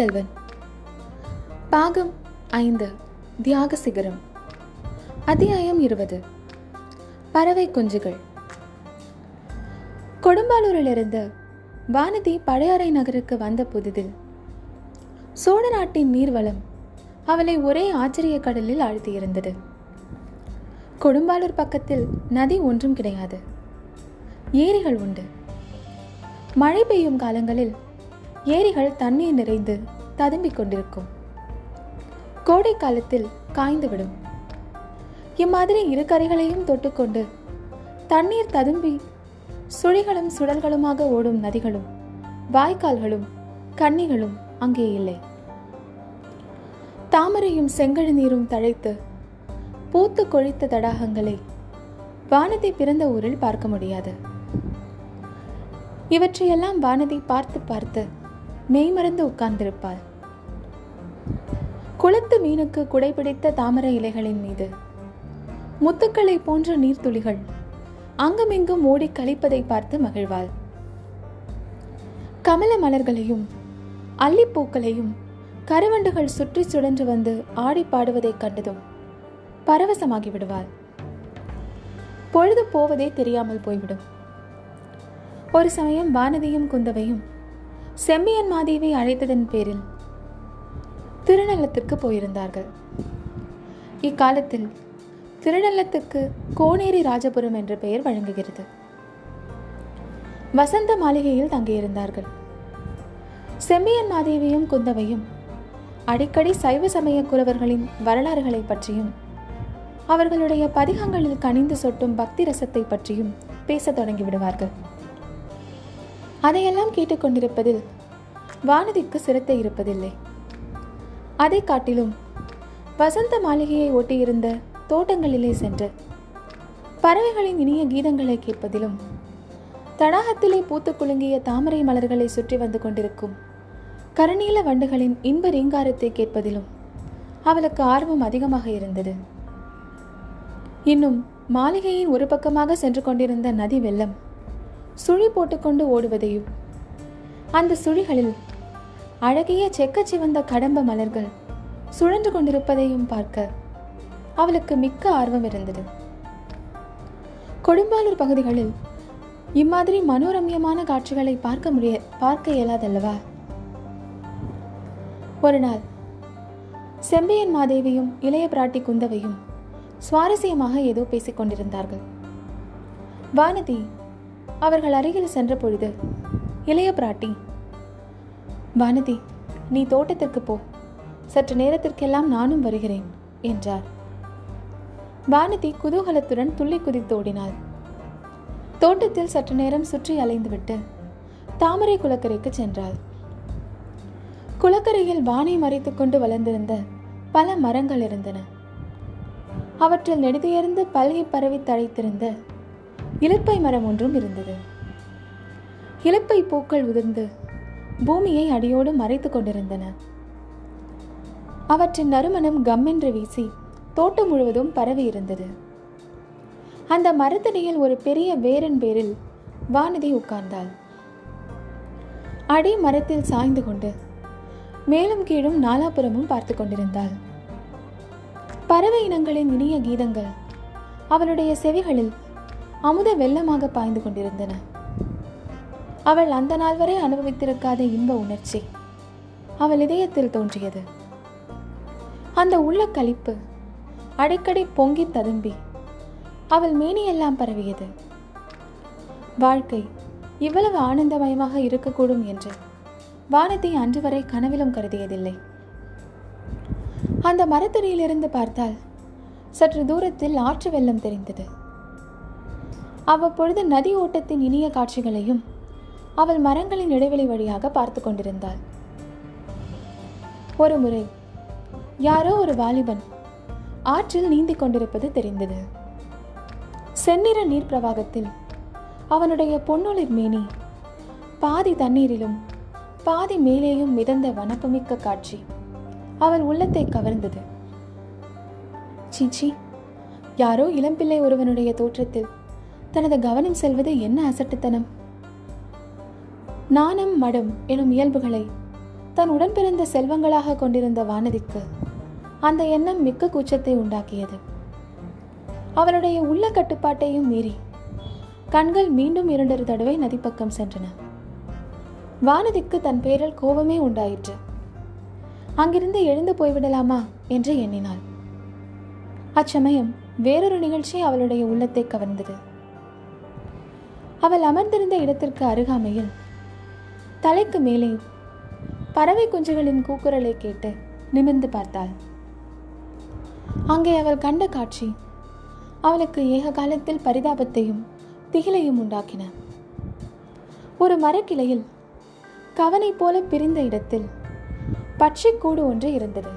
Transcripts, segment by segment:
செல்வன். பாகம் ஐந்து தியாக சிகரம். அத்தியாயம் இருபது பறவை குஞ்சுகள். கொடும்பாலூரிலிருந்து வானதி பழையாறை நகருக்கு வந்த புதிதில் சோழ நாட்டின் நீர்வளம் அவளை ஒரே ஆச்சரிய கடலில் ஆழ்த்தியிருந்தது. கொடும்பாலூர் பக்கத்தில் நதி ஒன்றும் கிடையாது. ஏரிகள் உண்டு. மழை பெய்யும் காலங்களில் ஏரிகள் தண்ணீர் நிறைந்து ததும்பிக் கொண்டிருக்கும். கோடை காலத்தில் காய்ந்துவிடும். இம்மாதிரி இரு கரைகளையும் தொட்டுக்கொண்டு தண்ணீர் ததும்பி சுழிகளும் சுழல்களுமாக ஓடும் நதிகளும் வாய்க்கால்களும் கன்னிகளும் அங்கே இல்லை. தாமரையும் செங்கழு நீரும் தழைத்து பூத்து கொழித்த தடாகங்களை வானதி பிறந்த ஊரில் பார்க்க முடியாது. இவற்றையெல்லாம் வானதி பார்த்து பார்த்து மெய்மறந்து உட்கார்ந்திருப்பாள். குளத்து மீனுக்கு குடைபிடித்த தாமரை இலைகளின் மீது. முத்துக்களை போன்ற நீர்த்துளிகள். அங்குமிங்கும் ஓடி கழிப்பதை பார்த்து மகிழ்வாள். கமல மலர்களையும் அல்லிப்பூக்களையும் கருவண்டுகள் சுற்றி சுழன்று வந்து ஆடி பாடுவதைக் கண்டதும் பரவசமாகி விடுவாள். பொழுது போவதே தெரியாமல் போய்விடும். ஒரு சமயம் வானதியும் குந்தவையும் செம்பியன் மாதேவி அழைத்ததன் பேரில் திருநள்ளத்திற்கு போயிருந்தார்கள். இக்காலத்தில் திருநள்ளத்துக்கு கோனேரி ராஜபுரம் என்ற பெயர் வழங்குகிறது. வசந்த மாளிகையில் தங்கியிருந்தார்கள். செம்பியன் மாதேவியும் குந்தவையும் அடிக்கடி சைவ சமய குலவர்களின் வரலாறுகளை பற்றியும் அவர்களுடைய பதிகங்களில் கனிந்து சொட்டும் பக்தி ரசத்தை பற்றியும் பேசத் தொடங்கி விடுவார்கள். அதையெல்லாம் கேட்டுக்கொண்டிருப்பதில் வானதிக்கு சிரத்தை இருப்பதில்லை. அதை காட்டிலும் வசந்த மாளிகையை ஒட்டியிருந்த தோட்டங்களிலே சென்று பறவைகளின் இனிய கீதங்களை கேட்பதிலும் தடாகத்திலே பூத்து குலுங்கிய தாமரை மலர்களை சுற்றி வந்து கொண்டிருக்கும் கருநீல வண்டுகளின் இன்ப ரீங்காரத்தை கேட்பதிலும் அவளுக்கு ஆர்வம் அதிகமாக இருந்தது. இன்னும் மாளிகையின் ஒரு பக்கமாக சென்று கொண்டிருந்த நதி வெள்ளம் சுழி போட்டுக்கொண்டு ஓடுவதையும். அந்த சுழிகளில் அழகிய செக்க சிவந்த கடம்ப மலர்கள் சுழன்று கொண்டிருப்பதையும் பார்க்க அவளுக்கு மிக்க ஆர்வம் இருந்தது. கொடும்பாலூர் பகுதிகளில் இம்மாதிரி மனோரம்யமான காட்சிகளை பார்க்க முடிய பார்க்க இயலாதல்லவா? ஒரு நாள் செம்பியன் மாதேவியும் இளைய பிராட்டி குந்தவையும் சுவாரஸ்யமாக ஏதோ பேசிக் கொண்டிருந்தார்கள் வானதி அவர்கள் அருகில் சென்ற பொழுது இளைய பிராட்டி வானதி நீ தோட்டத்திற்கு போ. சற்று நேரத்திற்கெல்லாம் நானும் வருகிறேன் என்றார். வானதி குதூகலத்துடன் துள்ளி குதித்து ஓடினாள். தோட்டத்தில் சற்று நேரம் சுற்றி அலைந்துவிட்டு தாமரை குளக்கரைக்கு சென்றாள். குளக்கரையில் வானை மறைத்துக் கொண்டு வளர்ந்திருந்த பல மரங்கள் இருந்தன. அவற்றில் நெடுதியிருந்து பல்கி பரவி தழைத்திருந்த இலப்பை மரம் ஒன்றும் இருந்தது. இலப்பை பூக்கள் உதிர்ந்து பூமியை அடியோடு மறைத்துக் கொண்டிருந்தன. அவற்றின் நறுமணம் கம்மென்று வீசி தோட்டம் முழுவதும் பரவி இருந்தது. அந்த மரத்தடியில் ஒரு பெரிய வேரன் பேரில் வானதி உட்கார்ந்தாள். அடி மரத்தில் சாய்ந்து கொண்டு மேலும் கீழும் நாலாபுரமும் பார்த்து கொண்டிருந்தாள். பறவை இனங்களின் இனிய கீதங்கள் அவளுடைய செவிகளில் அமுத வெள்ளமாக பாய்ந்து கொண்டிருந்தன. அவள் அந்த நாள் வரை அனுபவித்திருக்காத இன்ப உணர்ச்சி அவள் இதயத்தில் தோன்றியது. அந்த உள்ள கழிப்பு அடிக்கடி பொங்கி ததும்பி அவள் மேனியெல்லாம் பரவியது. வாழ்க்கை இவ்வளவு ஆனந்தமயமாக இருக்கக்கூடும் என்று வானத்தை அன்று வரை கனவிலும் கருதியதில்லை. அந்த மரத்தடியிலிருந்து பார்த்தால் சற்று தூரத்தில் ஆற்று வெள்ளம் தெரிந்தது. அவ்வப்பொழுது நதி ஓட்டத்தின் இனிய காட்சிகளையும் அவள் மரங்களின் இடைவெளி வழியாக பார்த்து கொண்டிருந்தாள். ஒரு முறை யாரோ ஒரு வாலிபன் ஆற்றில் நீந்திக் கொண்டிருப்பது தெரிந்தது. செந்நிற நீர் பிரவாகத்தில் அவனுடைய பொன்னொளிர் மேனி பாதி தண்ணீரிலும் பாதி மேலேயும் மிதந்த வனப்புமிக்க காட்சி அவள் உள்ளத்தை கவர்ந்தது. சீச்சி யாரோ இளம்பிள்ளை ஒருவனுடைய தோற்றத்தில் தனது கவனம் செல்வது என்ன அசட்டுத்தனம்? நாணம் மடம் எனும் இயல்புகளை தன் உடன் பிறந்த செல்வங்களாக கொண்டிருந்த வானதிக்கு அந்த எண்ணம் மிக்க கூச்சத்தை உண்டாக்கியது. அவளுடைய உள்ள கட்டுப்பாட்டையும் மீறி கண்கள் மீண்டும் இரண்டொரு தடவை நதிப்பக்கம் சென்றன. வானதிக்கு தன் பேரில் கோபமே உண்டாயிற்று. அங்கிருந்து எழுந்து போய்விடலாமா என்று எண்ணினாள். அச்சமயம் வேறொரு நிகழ்ச்சி அவளுடைய உள்ளத்தை கவர்ந்தது. அவள் அமர்ந்திருந்த இடத்திற்கு அருகாமையில் தலைக்கு மேலே பறவை குஞ்சுகளின் கூக்குரலை கேட்டு நிமிர்ந்து பார்த்தாள். அங்கே அவள் கண்ட காட்சி அவளுக்கு ஏக காலத்தில் பரிதாபத்தையும் திகிலையும் உண்டாக்கின. ஒரு மரக்கிளையில் கவனை போல பிரிந்த இடத்தில் பட்சிக்கூடு கூடு ஒன்று இருந்தது.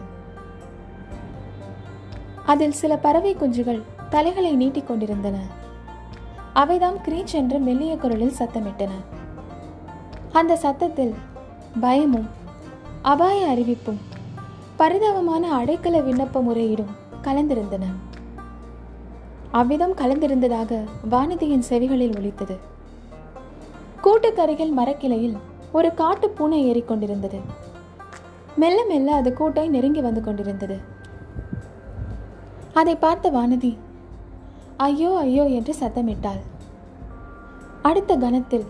அதில் சில பறவை குஞ்சுகள் தலைகளை நீட்டிக் கொண்டிருந்தன. அவைதாம் கிரீச் என்று மெல்லிய குரலில் சத்தமிட்டன. அந்த சத்தத்தில் பயமும் அபாய அறிவிப்பும் பரிதாபமான அடைக்கல விண்ணப்ப முறையீடும் கலந்திருந்தன. அவ்விதம் கலந்திருந்ததாக வானதியின் செவிகளில் ஒலித்தது. கூட்டுக்கருகில் மரக்கிளையில் ஒரு காட்டு பூனை ஏறிக்கொண்டிருந்தது மெல்ல மெல்ல அது கூட்டை நெருங்கி வந்து கொண்டிருந்தது. அதை பார்த்த வானதி ஐயோ ஐயோ என்று சத்தமிட்டாள். அடுத்த கணத்தில்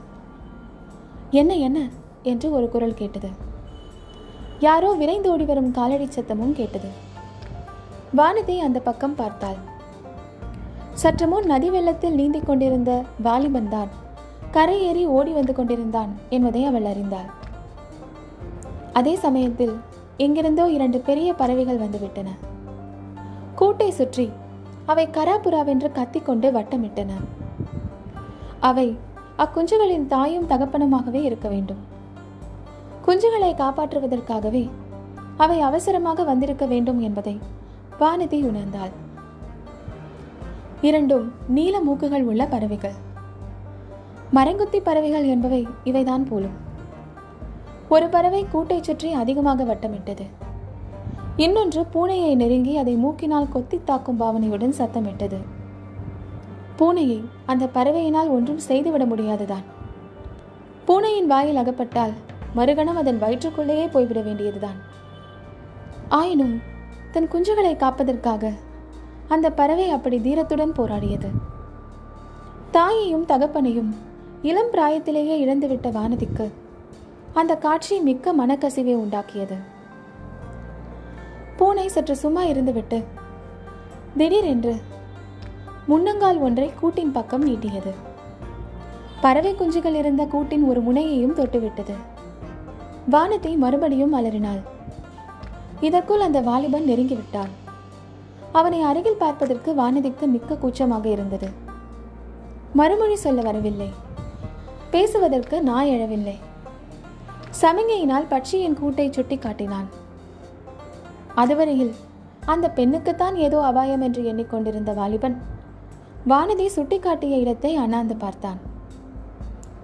என்ன என்ன? என்று ஒரு குரல் கேட்டது. யாரோ விரைந்து ஓடி வரும் காலடி சத்தமும் கேட்டது. வானதி அந்த பக்கம் பார்த்தாள். சற்று முன் நதி வெள்ளத்தில் நீந்தி கொண்டிருந்த வாலிபன் தான் கரை ஏறி ஓடி வந்து கொண்டிருந்தான் என்பதை அவள் அறிந்தாள். அதே சமயத்தில் எங்கிருந்தோ இரண்டு பெரிய பறவைகள் வந்துவிட்டன. கூட்டை சுற்றி அவை கராபுராவென்று கத்திக்கொண்டு வட்டமிட்டன. அவை அக்குஞ்சுகளின் தாயும் தகப்பனுமாகவே இருக்க வேண்டும். குஞ்சுகளை காப்பாற்றுவதற்காகவே அவை அவசரமாக வந்திருக்க வேண்டும் என்பதை வானதி உணர்ந்தாள். இரண்டும் நீல மூக்குகள் உள்ள பறவைகள். மரங்குத்தி பறவைகள் என்பவை இவைதான் போலும். ஒரு பறவை கூட்டை சுற்றி அதிகமாக வட்டமிட்டது. இன்னொன்று பூனையை நெருங்கி அதை மூக்கினால் கொத்தி தாக்கும் பாவனையுடன் சத்தமிட்டது. பூனையை அந்த பறவையினால் ஒன்றும் செய்துவிட முடியாதுதான். பூனையின் வாயில் அகப்பட்டால் மறுகணம் அதன் வயிற்றுக்குள்ளேயே போய்விட வேண்டியதுதான். ஆயினும் தன் குஞ்சுகளை காப்பதற்காக அந்த பறவை அப்படி தீரத்துடன் போராடியது. தாயையும் தகப்பனையும் இளம் பிராயத்திலேயே இழந்துவிட்ட வானதிக்கு அந்த காட்சி மிக்க மனக்கசிவை உண்டாக்கியது. பூனை சற்று சும்மா இருந்துவிட்டு திடீரென்று முன்னங்கால் ஒன்றை கூட்டின் பக்கம் நீட்டியது. பறவை குஞ்சுகள் இருந்த கூட்டின் ஒரு முனையையும் தொட்டுவிட்டது. வானத்தை மறுபடியும் அலறினாள். இதற்குள் அந்த வாலிபன் நெருங்கிவிட்டான். அவனை அருகில் பார்ப்பதற்கு வானதிக்கு மிக்க கூச்சமாக இருந்தது. மறுமொழி சொல்ல வரவில்லை. பேசுவதற்கு நாய் எழவில்லை சமிகையினால் பட்சியின் கூட்டை சுட்டி காட்டினான். அதுவரையில் அந்த பெண்ணுக்குத்தான் ஏதோ அபாயம் என்று எண்ணிக்கொண்டிருந்த வாலிபன் வானதி சுட்டிக்காட்டிய இடத்தை அண்ணாந்து பார்த்தான்.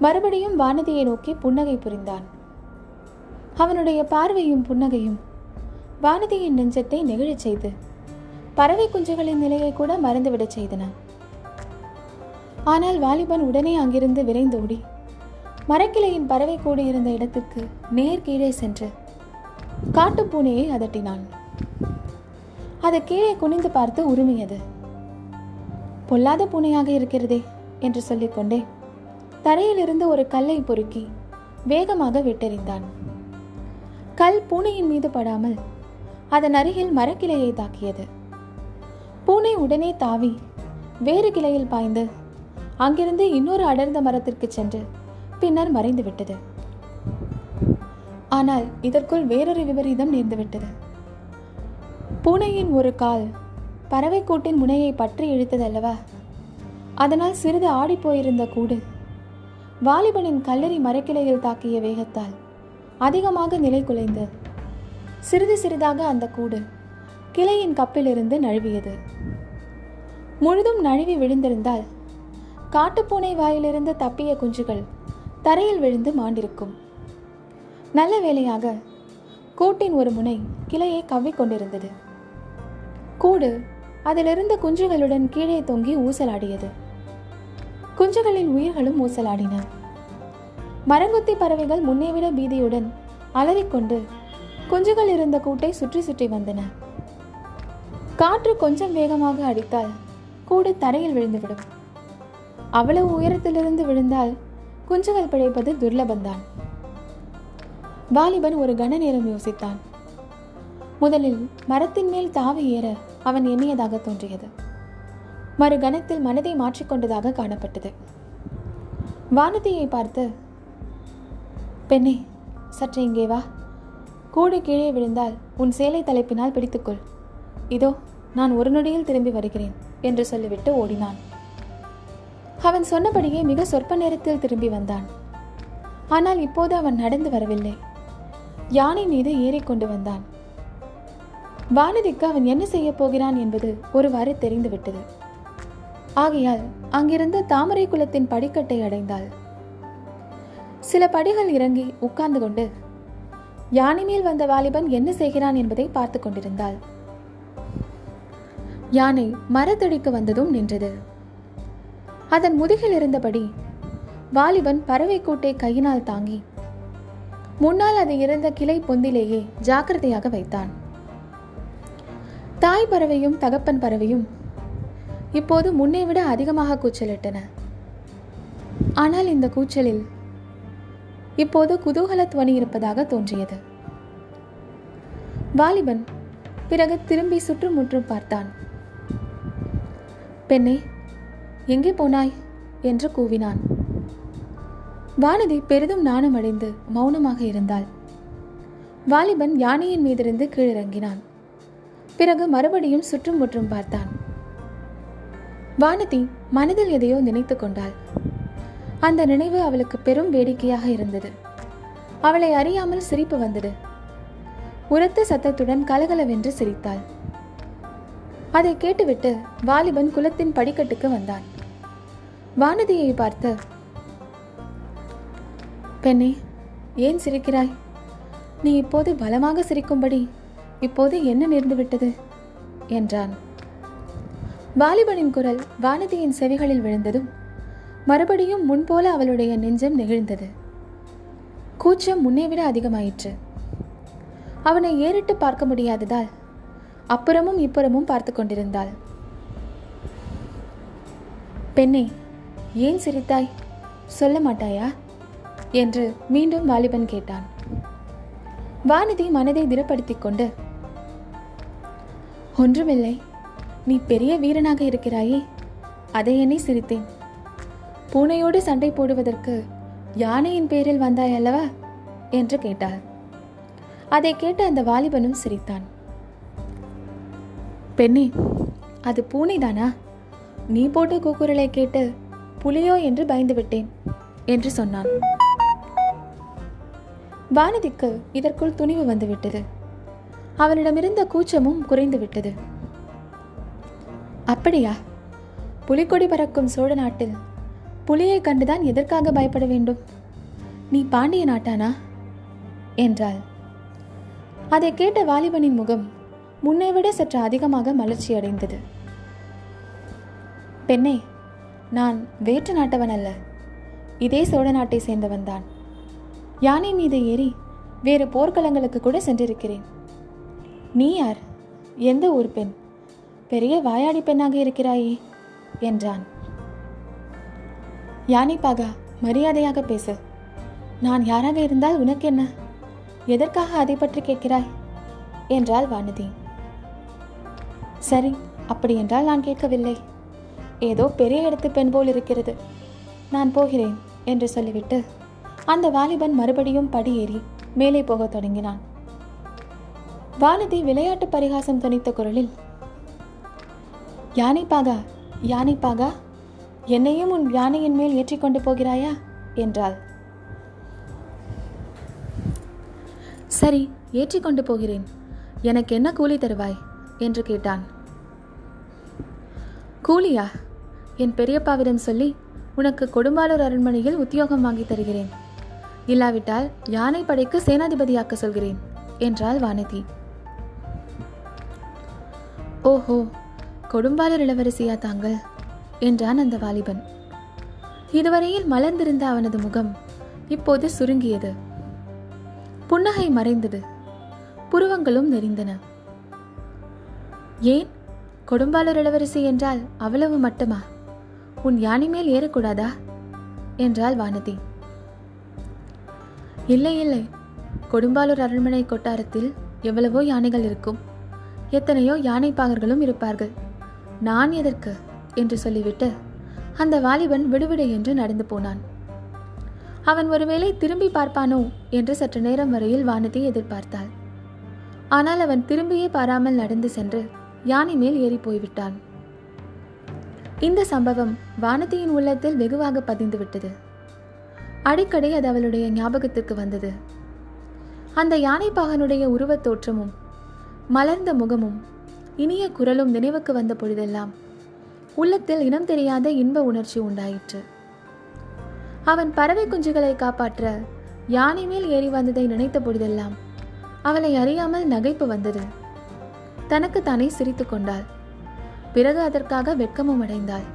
மறுபடியும் வானதியை நோக்கி புன்னகை புரிந்தான். அவனுடைய பார்வையும் புன்னகையும் வானதியின் நெஞ்சத்தை நெகிழச் செய்து பறவை குஞ்சுகளின் நிலையை கூட மறந்துவிடச் செய்தன. ஆனால் வாலிபன் உடனே அங்கிருந்து விரைந்தோடி மரக்கிளையின் பறவை கூடியிருந்த இடத்துக்கு நேர் கீழே சென்று காட்டுப்பூனையை அதட்டினான். அது கீழே குனிந்து பார்த்து உருமியது. பொல்லாத பூனையாக இருக்கிறதே என்று சொல்லிக்கொண்டே தரையிலிருந்து ஒரு கல்லை பொறுக்கி வேகமாக விட்டெறிந்தான். கல் பூனையின் மீது படாமல் அதன் அருகில் மரக்கிளையை தாக்கியது. பூனை உடனே தாவி வேறு கிளையில் பாய்ந்து அங்கிருந்து இன்னொரு அடர்ந்த மரத்திற்கு சென்று பின்னர் மறைந்து விட்டது ஆனால் இதற்குள் வேறொரு விபரீதம் நேர்ந்துவிட்டது. பூனையின் ஒரு கால் பறவை கூட்டின் முனையை பற்றி இழுத்ததல்லவா? அதனால் சிறிது ஆடிப்போயிருந்த கூடு வாலிபனின் கல்லறி மரக்கிளையில் தாக்கிய வேகத்தால் அதிகமாக நிலை குலைந்து சிறிது சிறிதாக அந்த கூடு கிளையின் கப்பிலிருந்து நழுவியது. முழுதும் நழுவி விழுந்திருந்தால் காட்டுப்பூனை வாயிலிருந்து தப்பிய குஞ்சுகள் தரையில் விழுந்து மாண்டிருக்கும். நல்ல வேளையாக கூட்டின் ஒரு முனை கிளையை கவ்விக்கொண்டிருந்தது கூடு. அதிலிருந்த குஞ்சுகளுடன் கீழே தொங்கி ஊசலாடியது. குஞ்சுகளின் உயிர்களும் ஊசலாடின. மரங்குத்தி பறவைகள் முன்னேவிட பீதியுடன் அலறிக்கொண்டு குஞ்சுகள் இருந்த கூட்டை சுற்றி சுற்றி வந்தன. காற்று கொஞ்சம் வேகமாக அடித்தால் கூடு தரையில் விழுந்துவிடும். அவ்வளவு உயரத்திலிருந்து விழுந்தால் குஞ்சுகள் பிழைப்பது துர்லபந்தான். வாலிபன் ஒரு கன நேரம் யோசித்தான். முதலில் மரத்தின் மேல் தாவி ஏற அவன் எண்ணியதாக தோன்றியது. மறு கணத்தில் மனதை மாற்றிக்கொண்டதாக காணப்பட்டது. வானதியை பார்த்து பெண்ணே சற்று இங்கே வா. கூடு கீழே விழுந்தால் உன் சேலை தலைப்பினால் பிடித்துக்கொள். இதோ நான் ஒரு நொடியில் திரும்பி வருகிறேன் என்று சொல்லிவிட்டு ஓடினான். அவன் சொன்னபடியே மிக சொற்ப நேரத்தில் திரும்பி வந்தான். ஆனால் இப்போது அவன் நடந்து வரவில்லை. யானை மீது ஏறிக்கொண்டு வந்தான். வானதிக்கு அவன் என்ன செய்ய போகிறான் என்பது ஒருவாறு தெரிந்துவிட்டது. ஆகையால் அங்கிருந்த தாமரை குலத்தின் படிக்கட்டை அடைந்தாள். சில படிகள் இறங்கி உட்கார்ந்து கொண்டு யானை மேல் வந்த வாலிபன் என்ன செய்கிறான் என்பதை பார்த்து கொண்டிருந்தாள். யானை மரத்தடிக்கு வந்ததும் நின்றது. அதன் முதுகில் இருந்தபடி வாலிபன் பறவை கூட்டை கையினால் தாங்கி முன்னால் அது இருந்த கிளை பொந்திலேயே ஜாக்கிரதையாக வைத்தான். தாய் பறவையும் தகப்பன் பறவையும் இப்போது முன்னே விட அதிகமாக கூச்சலிட்டன. ஆனால் இந்த கூச்சலில் இப்போது குதூகல துவனி இருப்பதாக தோன்றியது. வாலிபன் பிறகு திரும்பி சுற்றுமுற்றும் பார்த்தான். பெண்ணே எங்கே போனாய்? என்று கூவினான். வானதி பெரிதும் நாணமடைந்து மௌனமாக இருந்தாள். வாலிபன் யானையின் மீதிருந்து கீழிறங்கினான். பிறகு மறுபடியும் சுற்றும் முற்றும் பார்த்தான். வானதி மனதில் எதையோ நினைத்து கொண்டாள். அந்த நினைவு அவளுக்கு பெரும் வேடிக்கையாக இருந்தது. அவளை அறியாமல் சிரிப்பு வந்தது. உரத்த சத்தத்துடன் கலகலவென்று சிரித்தாள். அதை கேட்டுவிட்டு வாலிபன் குலத்தின் படிக்கட்டுக்கு வந்தான். வானதியை பார்த்து பெண்ணே ஏன் சிரிக்கிறாய்? நீ இப்போது பலமாக சிரிக்கும்படி இப்போது என்ன நேர்ந்து விட்டது? என்றான். வாலிபனின் குரல் வானதியின் செவிகளில் விழுந்ததும் மறுபடியும் முன்போல அவளுடைய நெஞ்சம் நெகிழ்ந்தது. கூச்சம் முன்னே அதிகமாயிற்று. அவனை ஏறிட்டு பார்க்க முடியாததால் அப்புறமும் இப்புறமும் பார்த்து கொண்டிருந்தாள். பெண்ணே ஏன் சிரித்தாய்? சொல்ல மாட்டாயா? என்று மீண்டும் வாலிபன் கேட்டான். வானதி மனதை திடப்படுத்திக் கொண்டு ஒன்றுமில்லை. நீ பெரிய வீரனாக இருக்கிறாயே. அதை எண்ணி சிரித்தேன். பூனையோடு சண்டை போடுவதற்கு யானையின் பேரில் வந்தாய் அல்லவா? என்று கேட்டாள். அதை கேட்டு அந்த வாலிபனும் சிரித்தான். பெண்ணே அது பூனைதானா? நீ போட்ட கூக்குரலை கேட்டு புலியோ என்று பயந்து விட்டேன் என்று சொன்னான். வானதிக்கு இதற்குள் துணிவு வந்துவிட்டது. அவனிடமிருந்த கூச்சமும் குறைந்துவிட்டது. அப்படியா? புலிக்கொடி பறக்கும் சோழ நாட்டில் புலியை கண்டுதான் எதற்காக பயப்பட வேண்டும்? நீ பாண்டிய நாட்டானா? என்றாள். அதை கேட்ட வாலிபனின் முகம் முன்னை விட சற்று அதிகமாக மலர்ச்சி அடைந்தது பெண்ணே நான் வேற்று நாட்டவன் அல்ல. இதே சோழ நாட்டை சேர்ந்தவன் தான். யானை மீது ஏறி வேறு போர்க்களங்களுக்கு கூட சென்றிருக்கிறேன். நீ யார்? எந்த ஊர் பெண்? பெரிய வாயாடி பெண்ணாக இருக்கிறாயே என்றான். யானைப்பாகா மரியாதையாக பேசு. நான் யாராக இருந்தால் உனக்கு என்ன? எதற்காக அதை பற்றி கேட்கிறாய்? என்றாள் வானதி. சரி அப்படி என்றால் நான் கேட்கவில்லை. ஏதோ பெரிய இடத்து பெண் போல் இருக்கிறது. நான் போகிறேன் என்று சொல்லிவிட்டு அந்த வாலிபன் மறுபடியும் படியேறி மேலே போகத் தொடங்கினான். வானதி விளையாட்டு பரிகாசம் துணித்த குரலில் யானைப்பாகா யானைப்பாகா என்னையும் உன் யானையின் மேல் ஏற்றிக்கொண்டு போகிறாயா? என்றாள். சரி ஏற்றிக்கொண்டு போகிறேன். எனக்கு என்ன கூலி தருவாய்? என்று கேட்டான். கூலியா? என் பெரியப்பாவிடம் சொல்லி உனக்கு கொடும்பாளூர் அரண்மனையில் உத்தியோகம் வாங்கி தருகிறேன். இல்லாவிட்டால் யானை படைக்கு சேனாதிபதியாக்க சொல்கிறேன் என்றாள் வானதி. ஓஹோ கொடும்பாளூர் இளவரசியா தாங்கள்? என்றான் அந்த வாலிபன். இதுவரையில் மலர்ந்திருந்த அவனது முகம் இப்போது சுருங்கியது. புன்னகை மறைந்தது. புருவங்களும் நெறிந்தன ஏன்? கொடும்பாளூர் இளவரசி என்றால் அவ்வளவு மட்டுமா? உன் யானை மேல் ஏறக்கூடாதா? என்றாள் வானதி. இல்லை இல்லை. கொடும்பாலூர் அரண்மனை கொட்டாரத்தில் எவ்வளவோ யானைகள் இருக்கும். எத்தனையோ யானை பாகர்களும் இருப்பார்கள். நான் எதற்கு? என்று சொல்லிவிட்டு அந்த வாலிபன் விடுவிடு என்று நடந்து போனான். அவன் ஒருவேளை திரும்பி பார்ப்பானோ? என்று சற்று நேரம் வரையில் வானதி எதிர்பார்த்தாள். ஆனால் அவன் திரும்பியே பாராமல் நடந்து சென்று யானை மேல் ஏறி போய்விட்டான். இந்த சம்பவம் வானதியின் உள்ளத்தில் வெகுவாக பதிந்துவிட்டது. அடிக்கடி அது அவளுடைய ஞாபகத்துக்கு வந்தது. அந்த யானைப்பாகனுடைய உருவத் தோற்றமும் மலர்ந்த முகமும் இனிய குரலும் நினைவுக்கு வந்த பொழுதெல்லாம் உள்ளத்தில் இனம் தெரியாத இன்ப உணர்ச்சி உண்டாயிற்று. அவன் பறவை குஞ்சுகளை காப்பாற்ற யானை மேல் ஏறி வந்ததை நினைத்த பொழுதெல்லாம் அவளை அறியாமல் நகைப்பு வந்தது. தனக்கு தானே சிரித்து கொண்டாள். பிறகு அதற்காக வெட்கமும் அடைந்தாள்.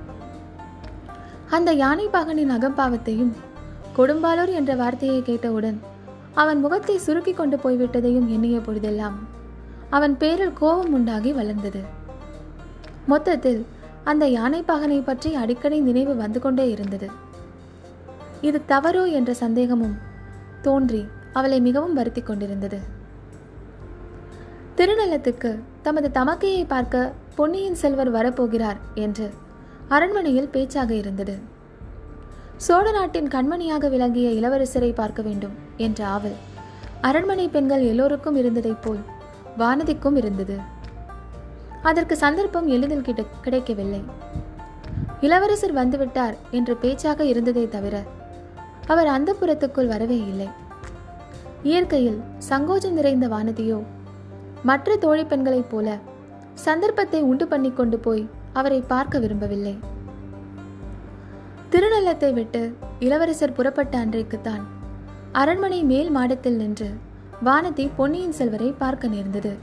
அந்த யானை பாகனின் அகம்பாவத்தையும் கொடும்பாலூர் என்ற வார்த்தையை கேட்டவுடன் அவன் முகத்தை சுருக்கி கொண்டு போய்விட்டதையும் எண்ணிய பொழுதெல்லாம் அவன் பேரில் கோபம் உண்டாகி வளர்ந்தது. மொத்தத்தில் அந்த யானை பாகனை பற்றி அடிக்கடி நினைவு வந்து கொண்டே இருந்தது. இது தவறோ என்ற சந்தேகமும் தோன்றி அவளை மிகவும் வருத்தி கொண்டிருந்தது. திருநள்ளத்துக்கு தமது தமக்கையை பார்க்க பொன்னியின் செல்வர் வரப்போகிறார் என்று அரண்மனையில் பேச்சாக இருந்தது. சோழ நாட்டின் கண்மணியாக விளங்கிய இளவரசரை பார்க்க வேண்டும் என்ற ஆவல் அரண்மனை பெண்கள் எல்லோருக்கும் இருந்ததைப் போல் வானதிக்கும் இருந்தது. அதற்கு சந்தர்ப்பம் எளிதில் கிட்ட கிடைக்கவில்லை. இளவரசர் வந்துவிட்டார் என்ற பேச்சாக இருந்ததே தவிர அவர் அந்த புறத்துக்குள் வரவே இல்லை. இயற்கையில் சங்கோஜம் நிறைந்த வானதியோ மற்ற தோழி பெண்களைப் போல சந்தர்ப்பத்தை உண்டு பண்ணி கொண்டு போய் அவரை பார்க்க விரும்பவில்லை. திருநள்ளத்தை விட்டு இளவரசர் புறப்பட்ட அன்றைக்குத்தான் அரண்மனை மேல் மாடத்தில் நின்று வானதி பொன்னியின் செல்வரை பார்க்க நேர்ந்தது.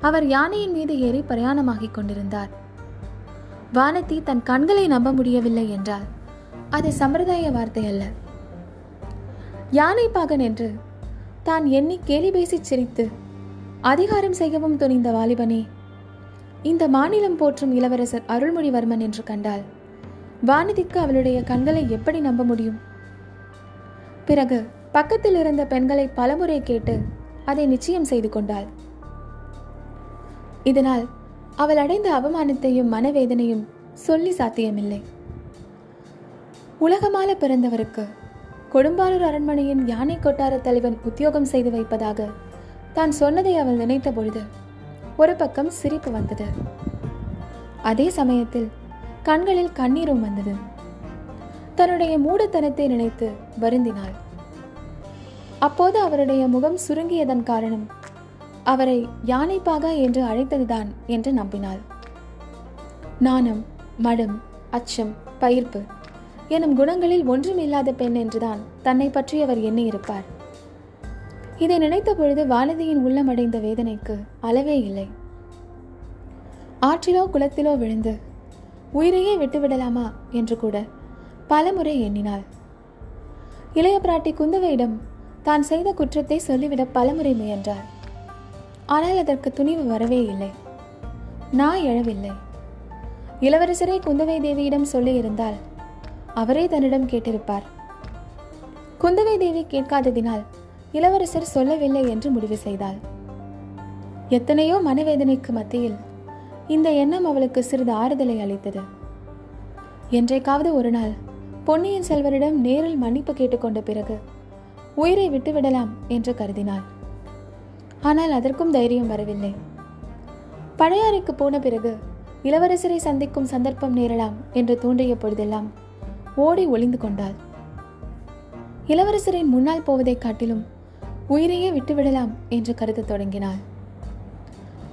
அவர் யானையின் மீது ஏறி பிரயாணமாகிக் கொண்டிருந்தார். வானதி தன் கண்களை நம்ப முடியவில்லை என்றால் அது சம்பிரதாய வார்த்தை அல்ல. யானை பாகன் என்று தான் எண்ணி கேலி பேசி சிரித்து அதிகாரம் செய்யவும் துணிந்த வாலிபனே இந்த மாநிலம் போற்றும் இளவரசர் அருள்மொழிவர்மன் என்று கண்டால் வானதிக்கு அவளுடைய கண்களை எப்படி நம்ப முடியும்? பிறகு பக்கத்தில் இருந்த பெண்களை பலமுறை கேட்டு அதை நிச்சயம் செய்து கொண்டாள். இதனால் அவள் அடைந்த அவமானத்தையும் மனவேதனையும் சொல்லி சாத்தியமில்லை. உலகமால பிறந்தவருக்கு கொடும்பாளூர் அரண்மனையின் யானை கொட்டார தலைவன் உத்தியோகம் செய்து வைப்பதாக தான் சொன்னதை அவள் நினைத்த பொழுது ஒரு பக்கம் சிரிப்பு வந்தது. அதே சமயத்தில் கண்களில் கண்ணீரும் வந்தது. தன்னுடைய மூடத்தனத்தை நினைத்து வருந்தினாள். அப்போது அவருடைய முகம் சுருங்கியதன் காரணம் அவரை யானைப்பாகா என்று அழைத்ததுதான் என்று நம்பினாள். நாணம் மடம் அச்சம் பயிர்ப்பு எனும் குணங்களில் ஒன்றுமில்லாத பெண் என்றுதான் தன்னை பற்றி அவர் எண்ணியிருப்பார். இதை நினைத்த பொழுது வானதியின் உள்ளமடைந்த வேதனைக்கு அளவே இல்லை. ஆற்றிலோ குளத்திலோ விழுந்து உயிரையே விட்டுவிடலாமா என்று கூட பலமுறை எண்ணினாள். இளைய பிராட்டி குந்தவையிடம் தான் செய்த குற்றத்தை சொல்லிவிட பலமுறை முயன்றார். ஆனால் அதற்கு துணிவு வரவே இல்லை. நான் எழவில்லை. இளவரசரே குந்தவை தேவியிடம் சொல்லியிருந்தால் அவரே தன்னிடம் கேட்டிருப்பார். குந்தவை தேவி கேட்காததினால் இளவரசர் சொல்லவில்லை என்று முடிவு செய்தாள். எத்தனையோ மனவேதனைக்கு மத்தியில் இந்த எண்ணம் அவளுக்கு சிறிது ஆறுதலை அளித்தது. என்றைக்காவது ஒரு நாள் பொன்னியின் செல்வரிடம் நேரில் மன்னிப்பு கேட்டுக்கொண்ட பிறகு உயிரை விட்டுவிடலாம் என்று கருதினாள். ஆனால் அதற்கும் தைரியம் வரவில்லை. பழையாறைக்கு போன பிறகு இளவரசரை சந்திக்கும் சந்தர்ப்பம் நேரலாம் என்று தோன்றிய பொழுதெல்லாம் ஓடி ஒளிந்து கொண்டாள். இளவரசரின் முன்னால் போவதைக் காட்டிலும் உயிரையே விட்டுவிடலாம் என்று கருதத் தொடங்கினாள்.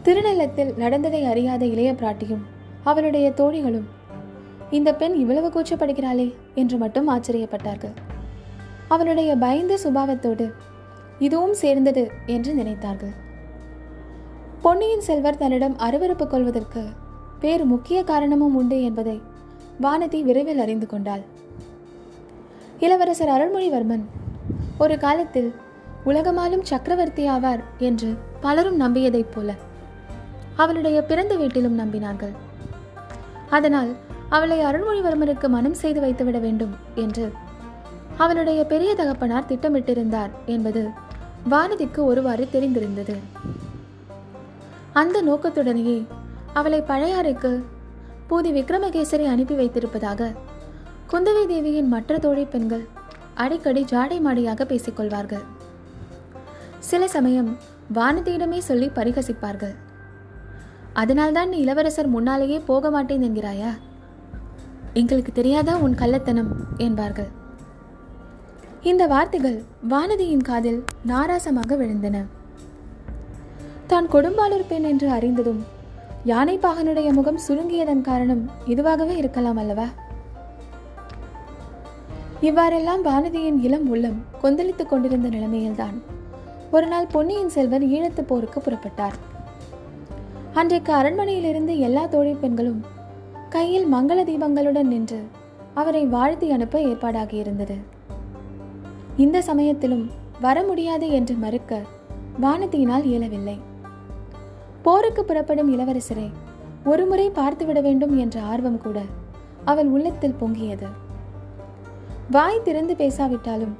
திருநள்ளத்தில் நடந்ததை அறியாத இளைய பிராட்டியும் அவளுடைய தோழிகளும் இந்த பெண் இவ்வளவு கூச்சப்படுகிறாளே என்று மட்டும் ஆச்சரியப்பட்டார்கள். அவளுடைய பயந்த சுபாவத்தோடு இதுவும் சேர்ந்தது என்று நினைத்தார்கள். பொன்னியின் செல்வர் தன்னிடம் அருவறுப்பு கொள்வதற்கு வேறு முக்கிய காரணமும் உண்டு என்பதை வானதி விரைவில் அறிந்து கொண்டாள். இளவரசர் அருள்மொழிவர்மன் ஒரு காலத்தில் உலகமாலும் சக்கரவர்த்தி ஆவார் என்று பலரும் நம்பியதைப் போல அவளுடைய பிறந்த வீட்டிலும் நம்பினார்கள். அதனால் அவளை அருள்மொழிவர்மருக்கு மனம் செய்து வைத்துவிட வேண்டும் என்று அவளுடைய பெரிய தகப்பனார் திட்டமிட்டிருந்தார் என்பது வானதிக்கு ஒருவாறு தெரிந்திருந்தது. அந்த நோக்கத்துடனேயே அவளை பழையாறைக்கு பூதி விக்ரமகேசரி அனுப்பி வைத்திருப்பதாக குந்தவை தேவியின் மற்ற தோழி பெண்கள் அடிக்கடி ஜாடை மாடியாக பேசிக்கொள்வார்கள் சில சமயம் வானதியிடமே சொல்லி பரிகசிப்பார்கள். அதனால்தான் நீ இளவரசர் முன்னாலேயே போக மாட்டேன் என்கிறாயா? எங்களுக்கு தெரியாதா உன் கள்ளத்தனம்? என்பார்கள். இந்த வார்த்தைகள் வானதியின் காதில் நாராசமாக விழுந்தன. தான் கொடும்பாளூர் பெண் என்று அறிந்ததும் யானைப்பாகனுடைய முகம் சுருங்கியதன் காரணம் இதுவாகவே இருக்கலாம் அல்லவா? இவ்வாறெல்லாம் வானதியின் இளம் உள்ளம் கொந்தளித்துக் கொண்டிருந்த நிலைமையில்தான் ஒரு நாள் பொன்னியின் செல்வர் ஈழத்து போருக்கு புறப்பட்டார். அன்றைக்கு அரண்மனையிலிருந்து எல்லா தோழி பெண்களும் கையில் மங்கள தீபங்களுடன் நின்று அவரை வாழ்த்தி அனுப்ப ஏற்பாடாகியிருந்தது. இந்த சமயத்திலும் வர முடியாது என்று மறுக்க வானதியினால் இயலவில்லை. போருக்கு புறப்படும் இளவரசரை ஒருமுறை பார்த்துவிட வேண்டும் என்ற ஆர்வம் கூட அவள் உள்ளத்தில் பொங்கியது. வாய் திறந்து பேசாவிட்டாலும்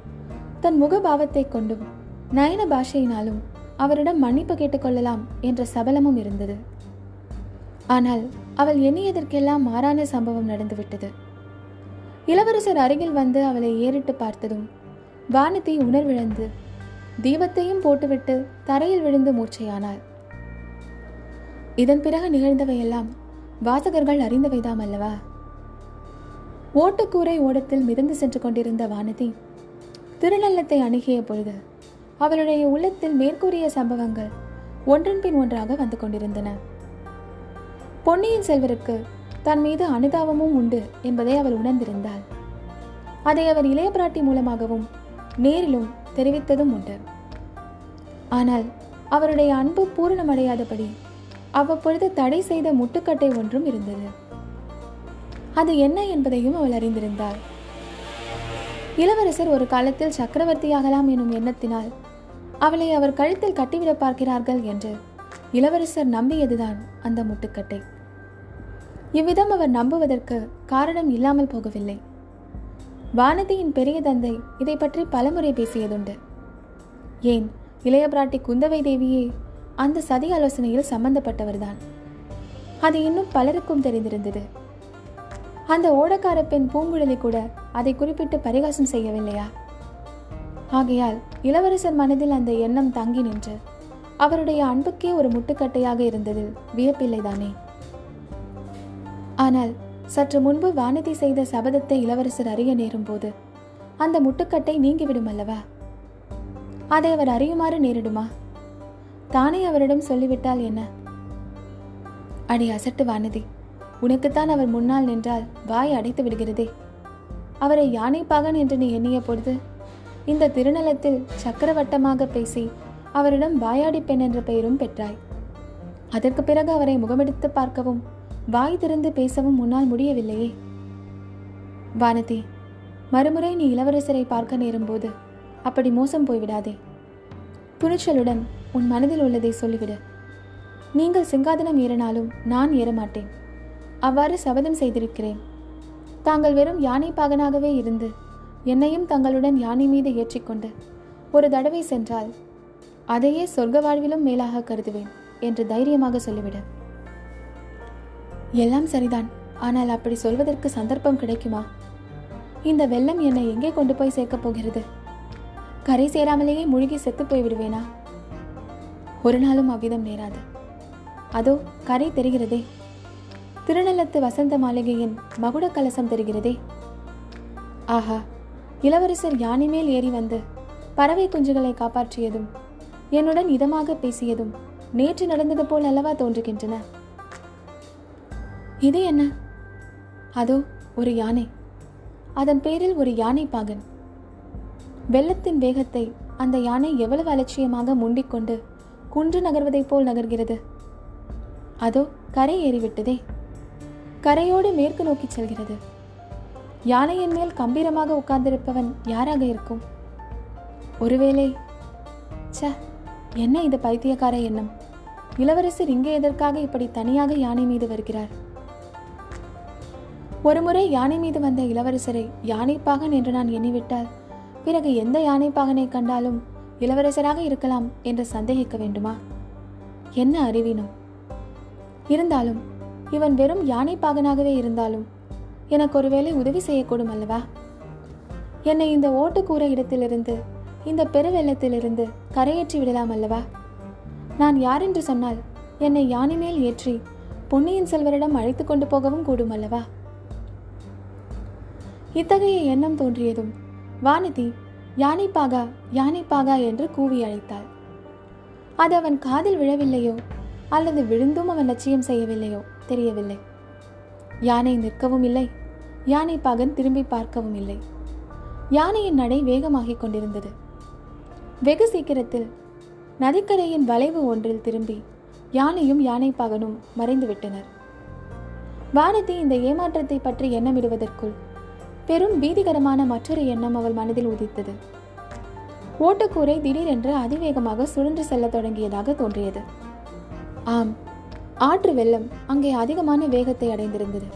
தன் முகபாவத்தை கொண்டும் நயன பாஷையினாலும் அவரிடம் மன்னிப்பு கேட்டுக்கொள்ளலாம் என்ற சபலமும் இருந்தது. ஆனால் அவள் எண்ணியதற்கெல்லாம் மாறான சம்பவம் நடந்துவிட்டது. இளவரசர் அருகில் வந்து அவளை ஏறிட்டு பார்த்ததும் வானத்தை உணர்விழந்து தீபத்தையும் போட்டுவிட்டு தரையில் விழுந்து மூர்ச்சையானாள். இதன் பிறகு நிகழ்ந்தவையெல்லாம் வாசகர்கள் அறிந்தவைதாம் அல்லவா? ஓட்டுக்கூரை ஓடத்தில் மிதந்து சென்று கொண்டிருந்த வானதி திருநள்ளத்தை அணுகிய பொழுது அவளுடைய உள்ளத்தில் மேற்கூறிய சம்பவங்கள் ஒன்றன் பின் ஒன்றாக வந்து கொண்டிருந்தன. பொன்னியின் செல்வருக்கு தன் மீது அனுதாபமும் உண்டு என்பதை அவள் உணர்ந்திருந்தாள். அதை அவர் இளைய பிராட்டி மூலமாகவும் நேரிலும் தெரிவித்ததும் உண்டு. ஆனால் அவருடைய அன்பு பூரணமடையாதபடி அவ்வப்பொழுது தடை செய்த முட்டுக்கட்டை ஒன்றும் இருந்தது. அது என்ன என்பதையும் அவள் அறிந்திருந்தாள். இளவரசர் ஒரு காலத்தில் சக்கரவர்த்தியாகலாம் எனும் எண்ணத்தினால் அவளை அவர் கழுத்தில் கட்டிவிட பார்க்கிறார்கள் என்று இளவரசர் நம்பியதுதான் அந்த முட்டுக்கட்டை. இவ்விதம் அவர் நம்புவதற்கு காரணம் இல்லாமல் போகவில்லை. வானதியின் பெரிய தந்தை இதை பற்றி பலமுறை பேசியதுண்டு. ஏன் இளைய பிராட்டி குந்தவை தேவியே அந்த சதி ஆலோசனையில் சம்பந்தப்பட்டவர்தான். அது இன்னும் பலருக்கும் தெரிந்திருந்தது. அந்த ஓடக்கார பெண் பூங்குழலி கூட அதை குறிப்பிட்டு பரிகாசம் செய்யவில்லையா? ஆகையால் இளவரசர் மனதில் அந்த எண்ணம் தங்கி நின்று அவருடைய அன்புக்கே ஒரு முட்டுக்கட்டையாக இருந்தது வியப்பில்லைதானே? ஆனால் சற்று முன்பு வானதி செய்த சபதத்தை இளவரசர் அறிய நேரும் போது அந்த முட்டுக்கட்டை நீங்கிவிடும் அல்லவா? அதை அவர் அறியுமாறு நேரிடுமா? தானே அவரிடம் சொல்லிவிட்டால் என்ன? அடி அசட்டு வானதி உனக்குத்தான் அவர் முன்னால் நின்றால் வாய் அடைத்து விடுகிறதே. அவரை யானைப்பாகன் என்று நீ எண்ணிய பொழுது இந்த திருநலத்தில் சக்கரவட்டமாக பேசி அவரிடம் வாயாடி பெண் என்ற பெயரும் பெற்றாய். அதற்கு பிறகு அவரை முகமெடுத்து பார்க்கவும் வாய் திறந்து பேசவும் முன்னால் முடியவில்லையே. வானதி மறுமுறை நீ இளவரசரை பார்க்க நேரும்போது அப்படி மோசம் போய்விடாதே. துணிச்சலுடன் உன் மனதில் உள்ளதை சொல்லிவிடு. நீங்கள் சிங்காதனம் ஏறினாலும் நான் ஏறமாட்டேன். அவ்வாறு சபதம் செய்திருக்கிறேன். தாங்கள் வெறும் யானை பாகனாகவே இருந்து என்னையும் தங்களுடன் யானை மீது ஏற்றிக்கொண்டு ஒரு தடவை சென்றால் அதையே சொர்க்க வாழ்விலும் மேலாக கருதுவேன் என்று தைரியமாக சொல்லிவிடு. எல்லாம் சரிதான். ஆனால் அப்படி சொல்வதற்கு சந்தர்ப்பம் கிடைக்குமா? இந்த வெள்ளம் என்னை எங்கே கொண்டு போய் சேர்க்கப் போகிறது? கரை சேராமலேயே முழுகி செத்து போய் விடுவேனா? ஒரு நாளும் அவ்விதம் நேராது. அதோ கரை தெரிகிறதே. திருநள்ளத்து வசந்த மாளிகையின் மகுட கலசம் தெரிகிறதே. ஆஹா இளவரசர் யானை மேல் ஏறி வந்து பறவை குஞ்சுகளை காப்பாற்றியதும் என்னுடன் இதமாக பேசியதும் நேற்று நடந்தது போல் அல்லவா தோன்றுகின்றன? இது என்ன? அதோ ஒரு யானை. அதன் பேரில் ஒரு யானை பாகன். வெள்ளத்தின் வேகத்தை அந்த யானை எவ்வளவு அலட்சியமாக முண்டிக்கொண்டு குன்று நகர்வதைப் போல் நகர்கிறது? அதோ கரை ஏறிவிட்டதே. கரையோடு மேற்கு நோக்கி செல்கிறது. யானையின் மேல் கம்பீரமாக உட்கார்ந்திருப்பவன் யாராக இருக்கும்? ஒருவேளை ச என்ன இது பைத்தியக்கார எண்ணம்? இளவரசர் இங்கே எதற்காக இப்படி தனியாக யானை மீது வருகிறார்? ஒருமுறை யானை மீது வந்த இளவரசரை யானைப்பாகன் என்று நான் எண்ணிவிட்டால் பிறகு எந்த யானைப்பாகனை கண்டாலும் இளவரசராக இருக்கலாம் என்று சந்தேகிக்க வேண்டுமா? என்ன அறிவினம்? இருந்தாலும் இவன் வெறும் யானைப்பாகனாகவே இருந்தாலும் எனக்கு ஒருவேளை உதவி செய்யக்கூடும் அல்லவா? என்னை இந்த ஓட்டுக்கூற இடத்திலிருந்து இந்த பெருவெள்ளத்திலிருந்து கரையேற்றி விடலாம் அல்லவா? நான் யார் என்று சொன்னால் என்னை யானை மேல் ஏற்றி பொன்னியின் செல்வரிடம் அழைத்து கொண்டு போகவும் கூடும் அல்லவா? இத்தகைய எண்ணம் தோன்றியதும் வானதி யானைப்பாகா யானைப்பாகா என்று கூவி அழைத்தாள். அது அவன் காதில் விழவில்லையோ? அல்லது விழுந்தும் அவன் லட்சியம் செய்யவில்லையோ? தெரியவில்லை. யானை நிற்கவும் இல்லை. யானை பாகன் திரும்பி பார்க்கவும் இல்லை. யானையின் நடை வேகமாகிக் கொண்டிருந்தது. வெகு சீக்கிரத்தில் நதிக்கரையின் வளைவு ஒன்றில் திரும்பி யானையும் யானைப்பாகனும் மறைந்து விட்டனர் வானதி இந்த ஏமாற்றத்தை பற்றி எண்ணமிடுவதற்குள் பெரும் பீதிகரமான மற்றொரு எண்ணம் அவள் மனதில் உதித்தது. ஓட்டுக்கூரை திடீரென்று அதிவேகமாக சுழன்று செல்லத் தொடங்கியதாக தோன்றியது. ஆம் ஆற்று வெள்ளம் அங்கே அதிகமான வேகத்தை அடைந்திருந்தது.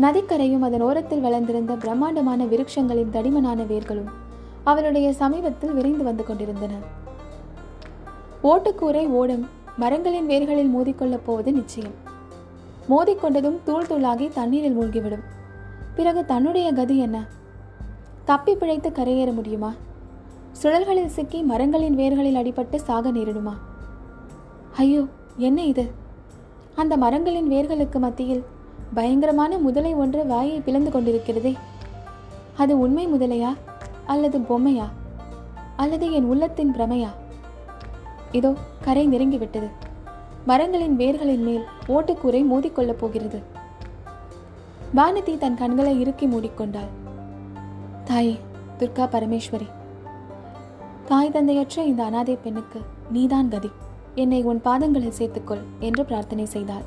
நதிக்கரையும் அதன் ஓரத்தில் வளர்ந்திருந்த பிரம்மாண்டமான விருட்சங்களின் தடிமனான வேர்களும் அவளுடைய சமீபத்தில் விரைந்து வந்து கொண்டிருந்தன. ஓட்டுக்கூரை ஓடும் மரங்களின் வேர்களில் மோதிக்கொள்ளப் போவது நிச்சயம். மோதிக்கொண்டதும் தூள் தூளாகி தண்ணீரில் மூழ்கிவிடும். பிறகு தன்னுடைய கதி என்ன? தப்பி பிழைத்து கரையேற முடியுமா? சுழல்களில் சிக்கி மரங்களின் வேர்களில் அடிபட்டு சாக நேரிடுமா? ஐயோ என்ன இது? அந்த மரங்களின் வேர்களுக்கு மத்தியில் பயங்கரமான முதலை ஒன்று வாயை பிளந்து கொண்டிருக்கிறதே. அது உண்மை முதலையா? அல்லது பொம்மையா? அல்லது என் உள்ளத்தின் பிரமையா? இதோ கரை நெருங்கிவிட்டது. மரங்களின் வேர்களின் மேல் ஓட்டுக்கூரை மோதிக்கொள்ளப் போகிறது. வானதி தன் கண்களை இறுக்கி மூடிக்கொண்டாள். தாயே துர்கா பரமேஸ்வரி தாய் தந்தையற்ற இந்த அனாதை பெண்ணுக்கு நீதான் கதி. என்னை உன் பாதங்களில் சேர்த்துக்கொள் என்று பிரார்த்தனை செய்தாள்.